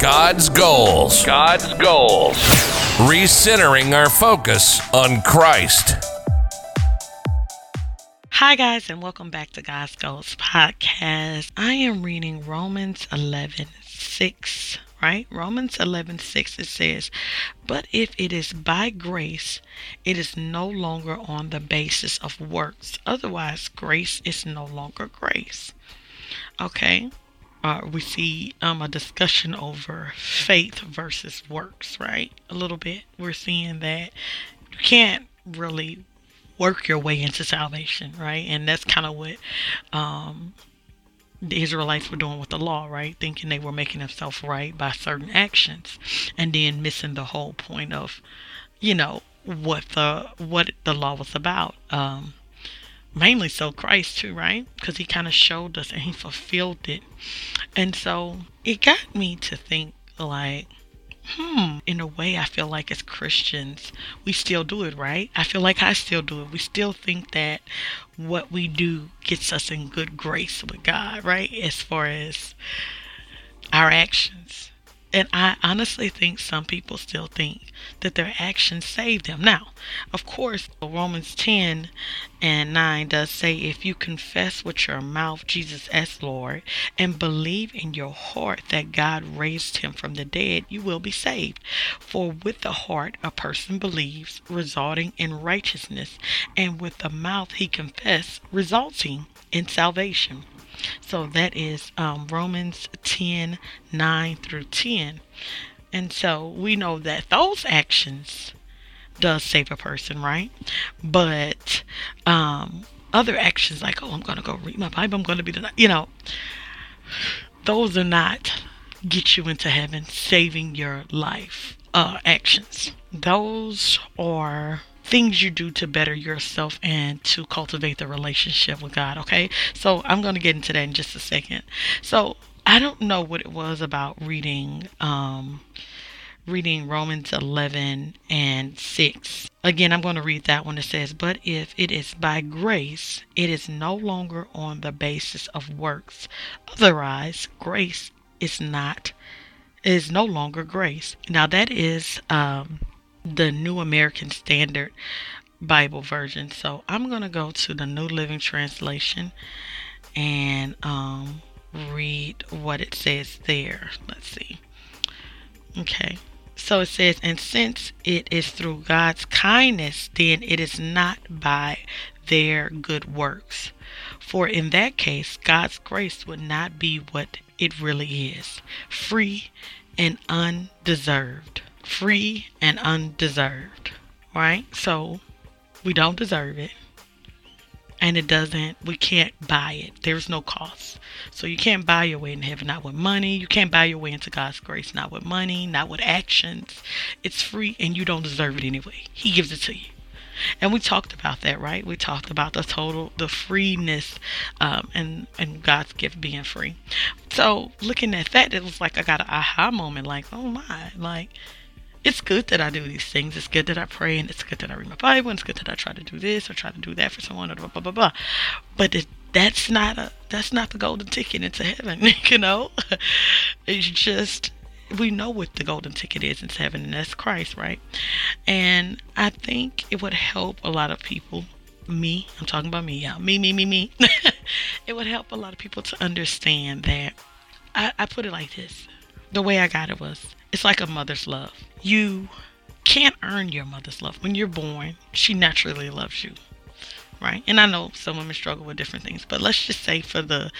God's goals. God's goals. Recentering our focus on Christ. Hi, guys, and welcome back to God's Goals podcast. I am reading Romans 11 6, right? Romans 11 6, it says, But if it is by grace, it is no longer on the basis of works. Otherwise, grace is no longer grace. Okay, uh, we see um, a discussion over faith versus works, right? A little bit. We're seeing that you can't really work your way into salvation, right? And that's kind of what um, the Israelites were doing with the law, right? Thinking they were making themselves right by certain actions, and then missing the whole point of, you know, what the what the law was about. Um, mainly so Christ too, right? Because he kind of showed us and he fulfilled it, and so it got me to think like hmm, in a way, I feel like as Christians, we still do it, right? I feel like I still do it. We still think that what we do gets us in good grace with God, right? As far as our actions. And I honestly think some people still think that their actions save them. Now, of course, Romans 10 and 9 does say if you confess with your mouth Jesus as Lord and believe in your heart that God raised him from the dead, you will be saved. For with the heart a person believes, resulting in righteousness, and with the mouth he confesses, resulting in salvation. So that is um, Romans 10 9 through 10. And so we know that those actions does save a person, right? But um, other actions like, oh, I'm going to go read my Bible, I'm going to be the, you know, those are not get you into heaven, saving your life uh, actions. Those are things you do to better yourself and to cultivate the relationship with God. Okay, so I'm going to get into that in just a second. So I don't know what it was about reading. Um, reading Romans 11 and 6. Again, I'm going to read that one. It says, But if it is by grace, it is no longer on the basis of works. Otherwise, grace is not, is no longer grace. Now, that is um, the New American Standard Bible version. So I'm going to go to the New Living Translation and um, read what it says there. Let's see. Okay. So it says, and since it is through God's kindness, then it is not by their good works. For in that case, God's grace would not be what it really is free and undeserved free and undeserved, right? So we don't deserve it. And it doesn't, we can't buy it. There's no cost. So you can't buy your way in heaven, not with money. You can't buy your way into God's grace, not with money, not with actions. It's free and you don't deserve it anyway. He gives it to you. And we talked about that, right? We talked about the total, the freeness, um, and and God's gift being free. So looking at that, it was like I got an aha moment, like, oh my, like it's good that I do these things. It's good that I pray, and it's good that I read my Bible, and it's good that I try to do this or try to do that for someone, or blah blah blah blah. But it, that's not a that's not the golden ticket into heaven. You know, it's just we know what the golden ticket is into heaven, and that's Christ, right? And I think it would help a lot of people. Me, I'm talking about me, yeah. Me, me, me, me. it would help a lot of people to understand that. I, I put it like this: the way I got it was it's like a mother's love. You can't earn your mother's love. When you're born, she naturally loves you. Right? And I know some women struggle with different things, but let's just say for the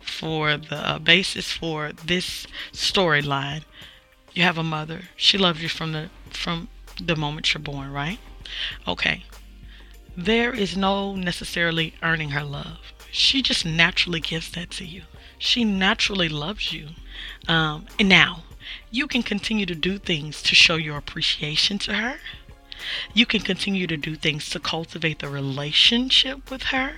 for the uh, basis for this storyline, you have a mother. She loves you from the from the moment you're born, right? Okay. There is no necessarily earning her love. She just naturally gives that to you. She naturally loves you. Um, and now, you can continue to do things to show your appreciation to her. You can continue to do things to cultivate the relationship with her.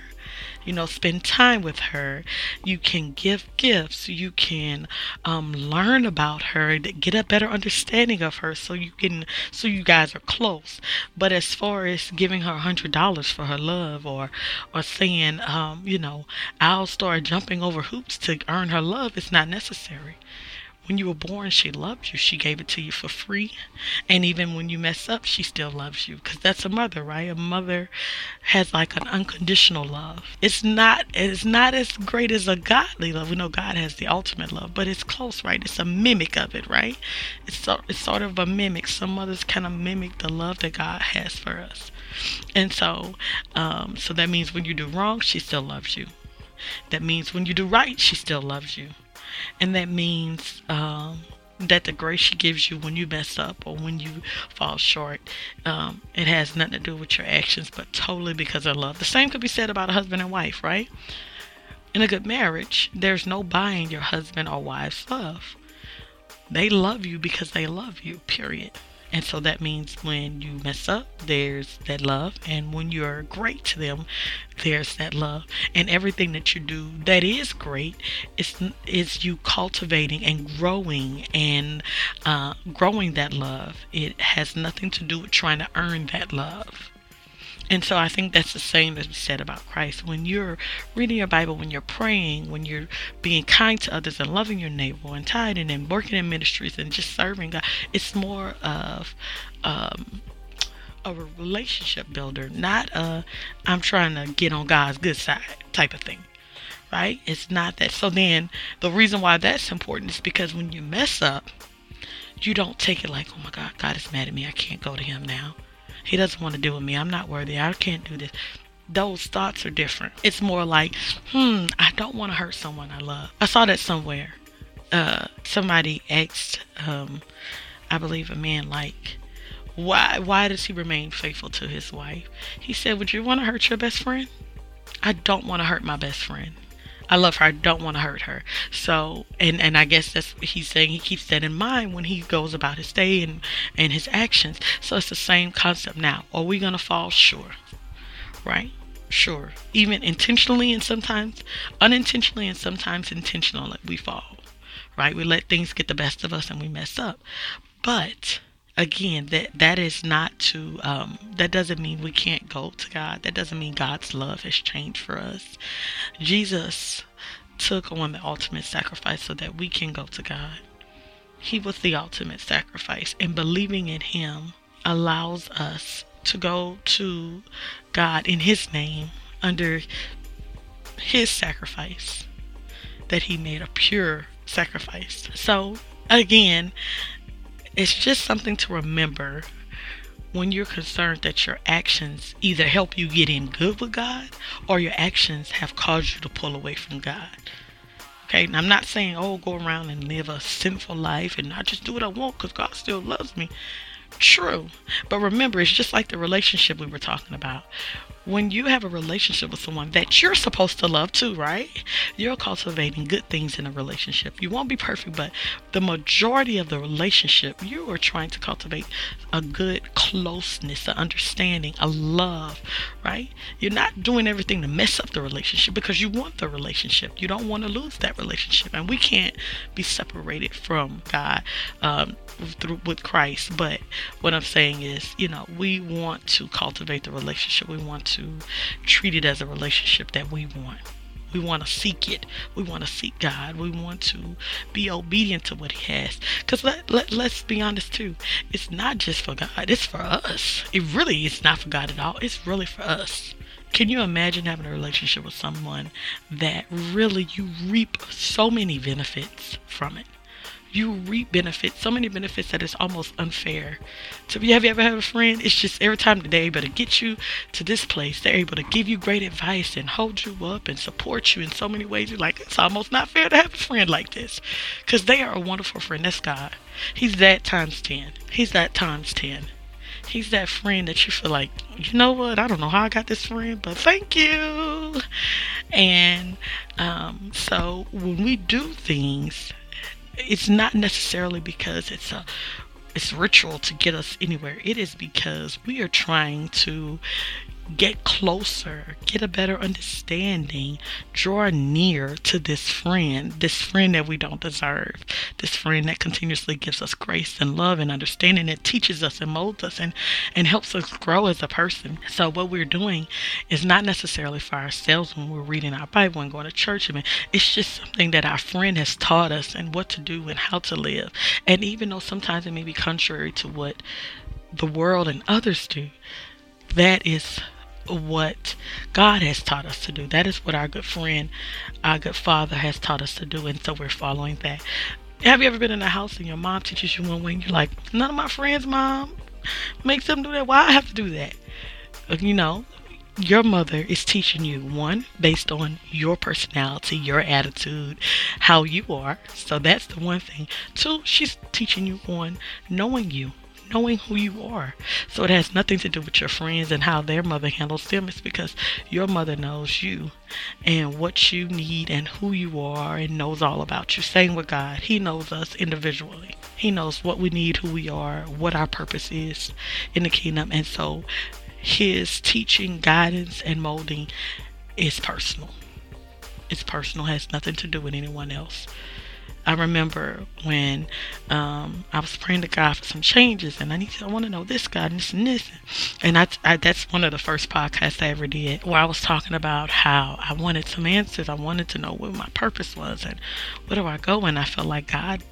You know, spend time with her. You can give gifts. You can um, learn about her, get a better understanding of her, so you can, so you guys are close. But as far as giving her a hundred dollars for her love, or, or saying, um, you know, I'll start jumping over hoops to earn her love, it's not necessary When you were born, she loved you. She gave it to you for free. And even when you mess up, she still loves you because that's a mother, right? A mother has like an unconditional love. It's not it's not as great as a godly love. We know God has the ultimate love, but it's close, right? It's a mimic of it, right? It's so, it's sort of a mimic. Some mothers kind of mimic the love that God has for us. And so um, so that means when you do wrong, she still loves you. That means when you do right, she still loves you. And that means um, that the grace she gives you when you mess up or when you fall short, um, it has nothing to do with your actions, but totally because of love. The same could be said about a husband and wife, right? In a good marriage, there's no buying your husband or wife's love. They love you because they love you, period. And so that means when you mess up, there's that love. And when you're great to them, there's that love. And everything that you do that is great is, is you cultivating and growing and uh, growing that love. It has nothing to do with trying to earn that love. And so I think that's the same we said about Christ. When you're reading your Bible, when you're praying, when you're being kind to others and loving your neighbor and tithing and working in ministries and just serving God, it's more of um, a relationship builder, not a I'm trying to get on God's good side type of thing. Right? It's not that. So then the reason why that's important is because when you mess up, you don't take it like, oh my God, God is mad at me. I can't go to him now. He doesn't want to deal with me. I'm not worthy. I can't do this. Those thoughts are different. It's more like, hmm, I don't want to hurt someone I love. I saw that somewhere. Uh, somebody asked, um, I believe a man, like, why why does he remain faithful to his wife? He said, Would you want to hurt your best friend? I don't want to hurt my best friend. I love her. I don't want to hurt her. So, and and I guess that's what he's saying. He keeps that in mind when he goes about his day and and his actions. So it's the same concept now. Are we gonna fall? Sure, right? Sure. Even intentionally and sometimes unintentionally and sometimes intentionally we fall. Right? We let things get the best of us and we mess up. But again that that is not to um, that doesn't mean we can't go to god. That doesn't mean god's love has changed for us. Jesus took on the ultimate sacrifice so that we can go to god. He was the ultimate sacrifice and believing in him allows us to go to god in his name under his sacrifice that he made a pure sacrifice. So again it's just something to remember when you're concerned that your actions either help you get in good with God or your actions have caused you to pull away from God. Okay, I'm not saying, oh, go around and live a sinful life and not just do what I want because God still loves me. True. But remember, it's just like the relationship we were talking about when you have a relationship with someone that you're supposed to love too, right? You're cultivating good things in a relationship. You won't be perfect, but the majority of the relationship, you are trying to cultivate a good closeness, an understanding, a love, right? You're not doing everything to mess up the relationship because you want the relationship. You don't want to lose that relationship. And we can't be separated from God um, through with Christ. But what I'm saying is, you know, we want to cultivate the relationship. We want to treat it as a relationship that we want. We want to seek it. We want to seek God. We want to be obedient to what He has. Because let, let, let's be honest too. It's not just for God, it's for us. It really is not for God at all. It's really for us. Can you imagine having a relationship with someone that really you reap so many benefits from it? You reap benefits, so many benefits that it's almost unfair. To be, have you ever had a friend? It's just every time they're able to get you to this place, they're able to give you great advice and hold you up and support you in so many ways. You're like, it's almost not fair to have a friend like this, because they are a wonderful friend. That's God. He's that times ten. He's that times ten. He's that friend that you feel like, you know what? I don't know how I got this friend, but thank you. And um, so when we do things it's not necessarily because it's a it's ritual to get us anywhere. It is because we are trying to get closer, get a better understanding, draw near to this friend, this friend that we don't deserve, this friend that continuously gives us grace and love and understanding, that teaches us and molds us and, and helps us grow as a person. So, what we're doing is not necessarily for ourselves when we're reading our Bible and going to church. I mean, it's just something that our friend has taught us and what to do and how to live. And even though sometimes it may be contrary to what the world and others do, that is what God has taught us to do. That is what our good friend, our good father has taught us to do. And so we're following that. Have you ever been in a house and your mom teaches you one way and you're like, none of my friends' mom makes them do that? Why I have to do that? Uh, you know, your mother is teaching you one based on your personality, your attitude, how you are. So that's the one thing. Two, she's teaching you on knowing you knowing who you are. So it has nothing to do with your friends and how their mother handles them. It's because your mother knows you and what you need and who you are and knows all about you. Same with God. He knows us individually. He knows what we need, who we are, what our purpose is in the kingdom. And so his teaching, guidance, and molding is personal. It's personal, has nothing to do with anyone else. I remember when um, I was praying to God for some changes, and I need to, I want to know this God and this and this, and I, I, that's one of the first podcasts I ever did where I was talking about how I wanted some answers. I wanted to know what my purpose was and where do I go, and I felt like God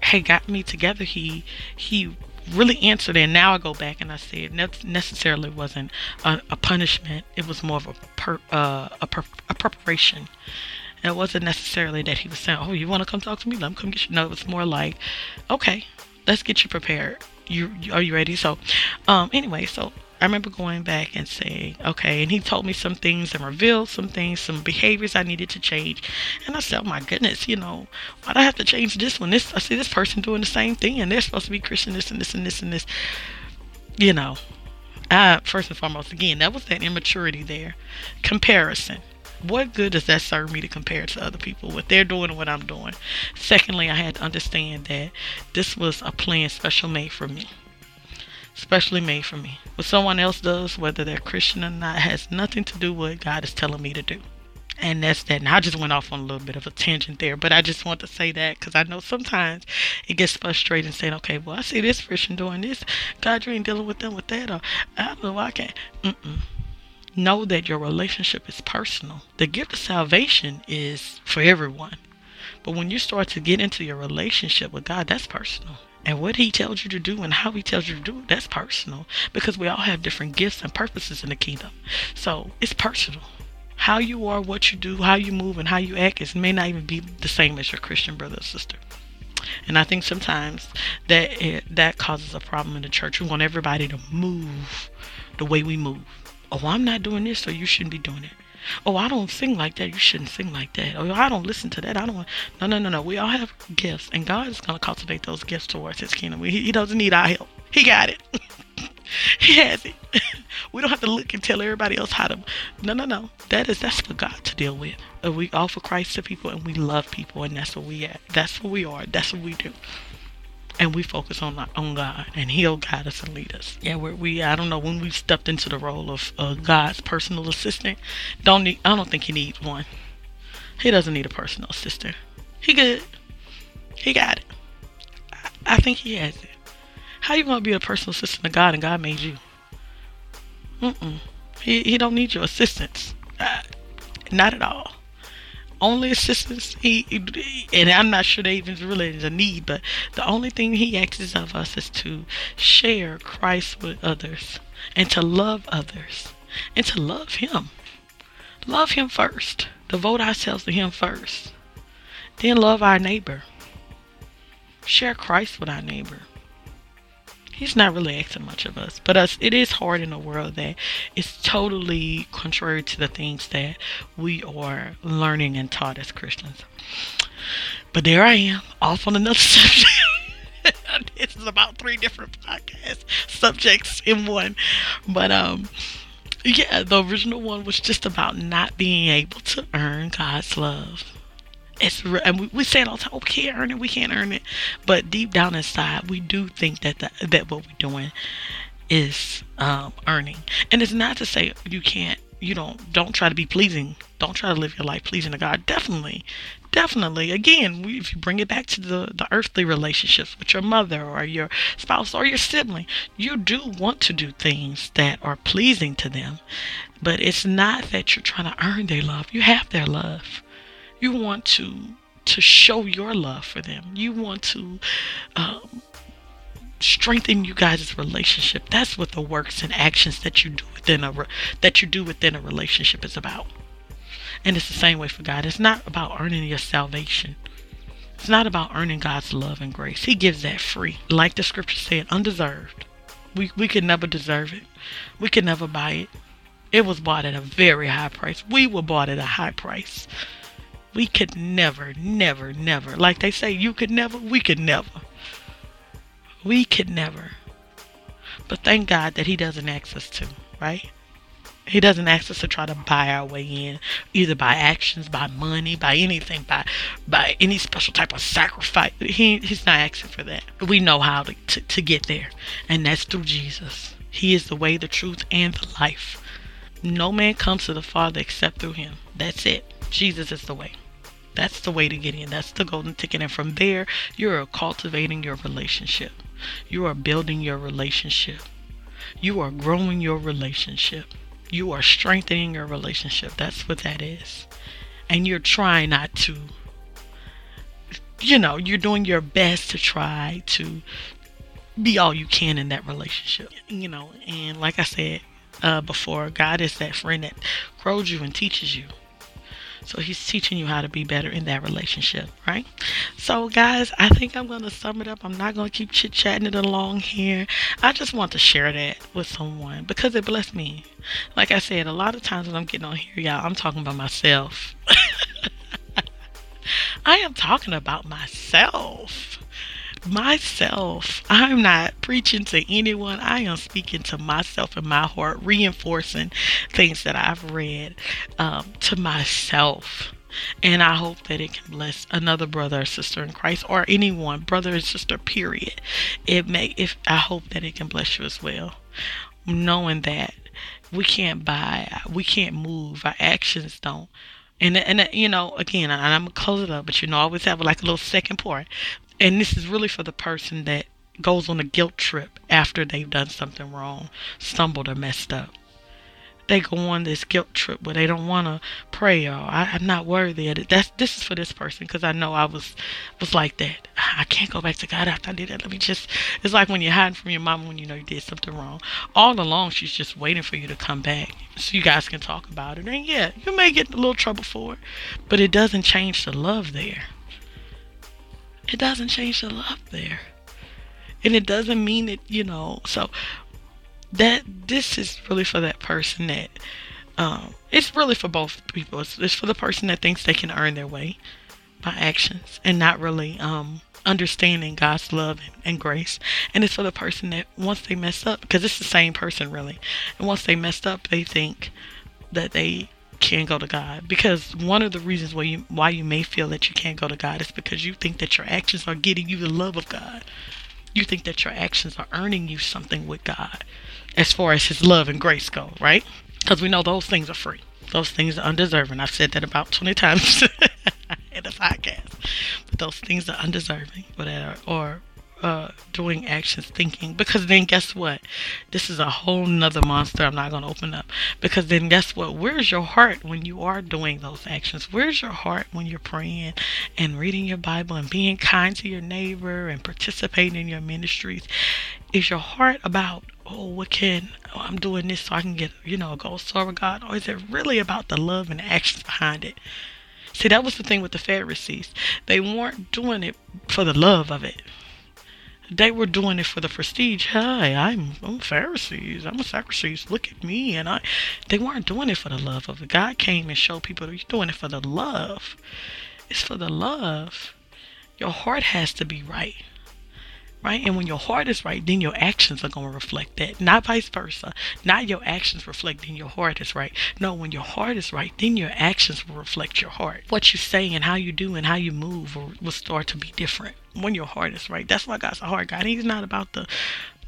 had got me together. He he really answered and now I go back and I say it ne- necessarily wasn't a, a, punishment it was more of a per, uh, a, per, a preparation it wasn't necessarily that he was saying, "Oh, you want to come talk to me? Let me come get you." No, it was more like, "Okay, let's get you prepared. You are you ready?" So, um, anyway, so I remember going back and saying, "Okay," and he told me some things and revealed some things, some behaviors I needed to change. And I said, "Oh my goodness, you know, why do I have to change this one? This I see this person doing the same thing, and they're supposed to be Christian, this and this and this and this." You know, I, first and foremost, again, that was that immaturity there, comparison what good does that serve me to compare to other people, what they're doing and what I'm doing? Secondly, I had to understand that this was a plan special made for me. Specially made for me. What someone else does, whether they're Christian or not, has nothing to do with what God is telling me to do. And that's that. And I just went off on a little bit of a tangent there, but I just want to say that because I know sometimes it gets frustrating saying, okay, well, I see this Christian doing this. God, you ain't dealing with them with that. Or I don't know why I can't. Mm-mm know that your relationship is personal. The gift of salvation is for everyone. But when you start to get into your relationship with God, that's personal. And what He tells you to do and how He tells you to do that's personal. Because we all have different gifts and purposes in the kingdom. So it's personal. How you are, what you do, how you move, and how you act is may not even be the same as your Christian brother or sister. And I think sometimes that that causes a problem in the church. We want everybody to move the way we move. Oh, I'm not doing this, so you shouldn't be doing it. Oh, I don't sing like that. You shouldn't sing like that. Oh, I don't listen to that. I don't. No, no, no, no. We all have gifts, and God is going to cultivate those gifts towards His kingdom. He, he doesn't need our help. He got it. he has it. we don't have to look and tell everybody else how to. No, no, no. That is that's for God to deal with. We offer Christ to people, and we love people, and that's what we at. That's what we are. That's what we do and we focus on on God, and He'll guide us and lead us. Yeah, we we I don't know when we stepped into the role of uh, God's personal assistant. Don't need I don't think He needs one. He doesn't need a personal assistant. He good. He got it. I, I think He has it. How you gonna be a personal assistant to God and God made you? Mm-mm. He He don't need your assistance. Uh, not at all only assistance he, and I'm not sure they even really is a need, but the only thing he asks of us is to share Christ with others and to love others and to love him. Love him first. Devote ourselves to him first. Then love our neighbor. Share Christ with our neighbor he's not really asking much of us. But us, it is hard in a world that is totally contrary to the things that we are learning and taught as Christians. But there I am, off on another subject. this is about three different podcast subjects in one. But um yeah, the original one was just about not being able to earn God's love it's and we, we say it all the time. Oh, we can't earn it. We can't earn it. But deep down inside, we do think that the, that what we're doing is um, earning. And it's not to say you can't, you don't, don't try to be pleasing. Don't try to live your life pleasing to God. Definitely, definitely. Again, if you bring it back to the, the earthly relationships with your mother or your spouse or your sibling, you do want to do things that are pleasing to them. But it's not that you're trying to earn their love. You have their love. You want to to show your love for them. You want to um, strengthen you guys' relationship. That's what the works and actions that you do within a re- that you do within a relationship is about. And it's the same way for God. It's not about earning your salvation. It's not about earning God's love and grace. He gives that free. Like the scripture said, undeserved. We we could never deserve it. We could never buy it. It was bought at a very high price. We were bought at a high price. We could never, never, never. Like they say, you could never, we could never. We could never. But thank God that He doesn't ask us to, right? He doesn't ask us to try to buy our way in, either by actions, by money, by anything, by by any special type of sacrifice. He he's not asking for that. We know how to, to, to get there, and that's through Jesus. He is the way, the truth, and the life. No man comes to the Father except through him. That's it. Jesus is the way. That's the way to get in. That's the golden ticket. And from there, you're cultivating your relationship. You are building your relationship. You are growing your relationship. You are strengthening your relationship. That's what that is. And you're trying not to, you know, you're doing your best to try to be all you can in that relationship. You know, and like I said uh, before, God is that friend that grows you and teaches you. So he's teaching you how to be better in that relationship, right? So, guys, I think I'm going to sum it up. I'm not going to keep chit chatting it along here. I just want to share that with someone because it blessed me. Like I said, a lot of times when I'm getting on here, y'all, I'm talking about myself. I am talking about myself myself. I'm not preaching to anyone. I am speaking to myself in my heart, reinforcing things that I've read um, to myself. And I hope that it can bless another brother or sister in Christ or anyone, brother and sister, period. It may if I hope that it can bless you as well. Knowing that we can't buy, we can't move, our actions don't. And and you know, again, I'm gonna close it up, but you know, I always have like a little second part and this is really for the person that goes on a guilt trip after they've done something wrong, stumbled or messed up. They go on this guilt trip where they don't want to pray or I, am not worthy of it. That's this is for this person because I know I was was like that. I can't go back to God after I did that. Let me just. It's like when you're hiding from your mama when you know you did something wrong. All along she's just waiting for you to come back so you guys can talk about it. And yeah, you may get a little trouble for it, but it doesn't change the love there it doesn't change the love there. And it doesn't mean that, you know, so that this is really for that person that um, it's really for both people. It's, it's, for the person that thinks they can earn their way by actions and not really um, understanding God's love and, and, grace. And it's for the person that once they mess up, because it's the same person really, and once they messed up, they think that they can't go to God because one of the reasons why you why you may feel that you can't go to God is because you think that your actions are getting you the love of God. You think that your actions are earning you something with God as far as his love and grace go, right? Because we know those things are free. Those things are undeserving. I've said that about 20 times in the podcast. But those things are undeserving, whatever, or uh, doing actions thinking. Because then guess what? This is a whole nother monster i'm not going to open up. Because then guess what? Where's your heart when you are doing those actions? Where's your heart when you're praying and reading your bible and being kind to your neighbor and participating in your ministries? Is your heart about oh what can oh, i'm doing this so i can get you know a gold star with god? Or is it really about the love and the actions behind it? See that was the thing with the pharisees. They weren't doing it for the love of it they were doing it for the prestige. Hi, I'm, I'm Pharisees. I'm a Sadducees. Look at me. And I, they weren't doing it for the love of it. God came and showed people you're doing it for the love. It's for the love. Your heart has to be right. Right? And when your heart is right, then your actions are going to reflect that. Not vice versa. Not your actions reflecting your heart is right. No, when your heart is right, then your actions will reflect your heart. What you say and how you do and how you move will, will start to be different when your heart is right. That's why God's a heart God. He's not about the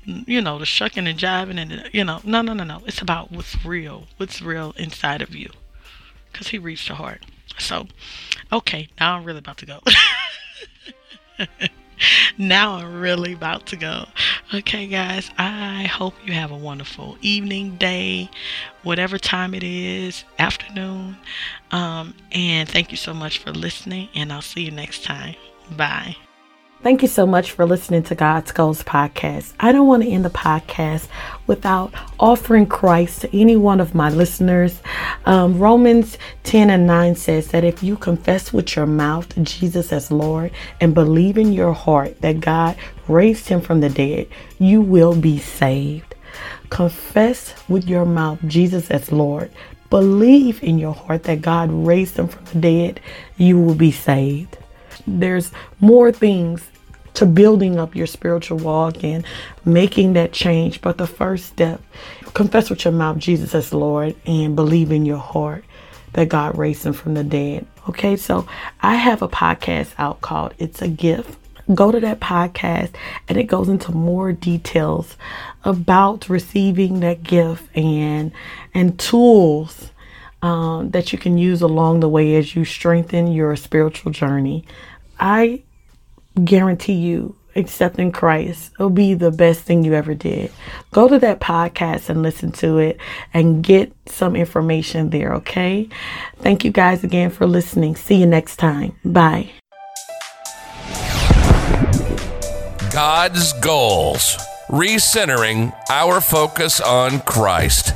you know, the shucking and jiving and, you know, no, no, no, no. It's about what's real, what's real inside of you. Because he reached your heart. So, okay, now I'm really about to go. now I'm really about to go. Okay, guys, I hope you have a wonderful evening, day, whatever time it is, afternoon. Um, and thank you so much for listening, and I'll see you next time. Bye. Thank you so much for listening to God's Goals podcast. I don't want to end the podcast without offering Christ to any one of my listeners. Um, Romans 10 and 9 says that if you confess with your mouth Jesus as Lord and believe in your heart that God raised him from the dead, you will be saved. Confess with your mouth Jesus as Lord. Believe in your heart that God raised him from the dead, you will be saved there's more things to building up your spiritual walk and making that change. But the first step, confess with your mouth Jesus as Lord and believe in your heart that God raised him from the dead. Okay, so I have a podcast out called It's a Gift. Go to that podcast and it goes into more details about receiving that gift and and tools um, that you can use along the way as you strengthen your spiritual journey. I guarantee you, accepting Christ will be the best thing you ever did. Go to that podcast and listen to it and get some information there, okay? Thank you guys again for listening. See you next time. Bye. God's goals, recentering our focus on Christ.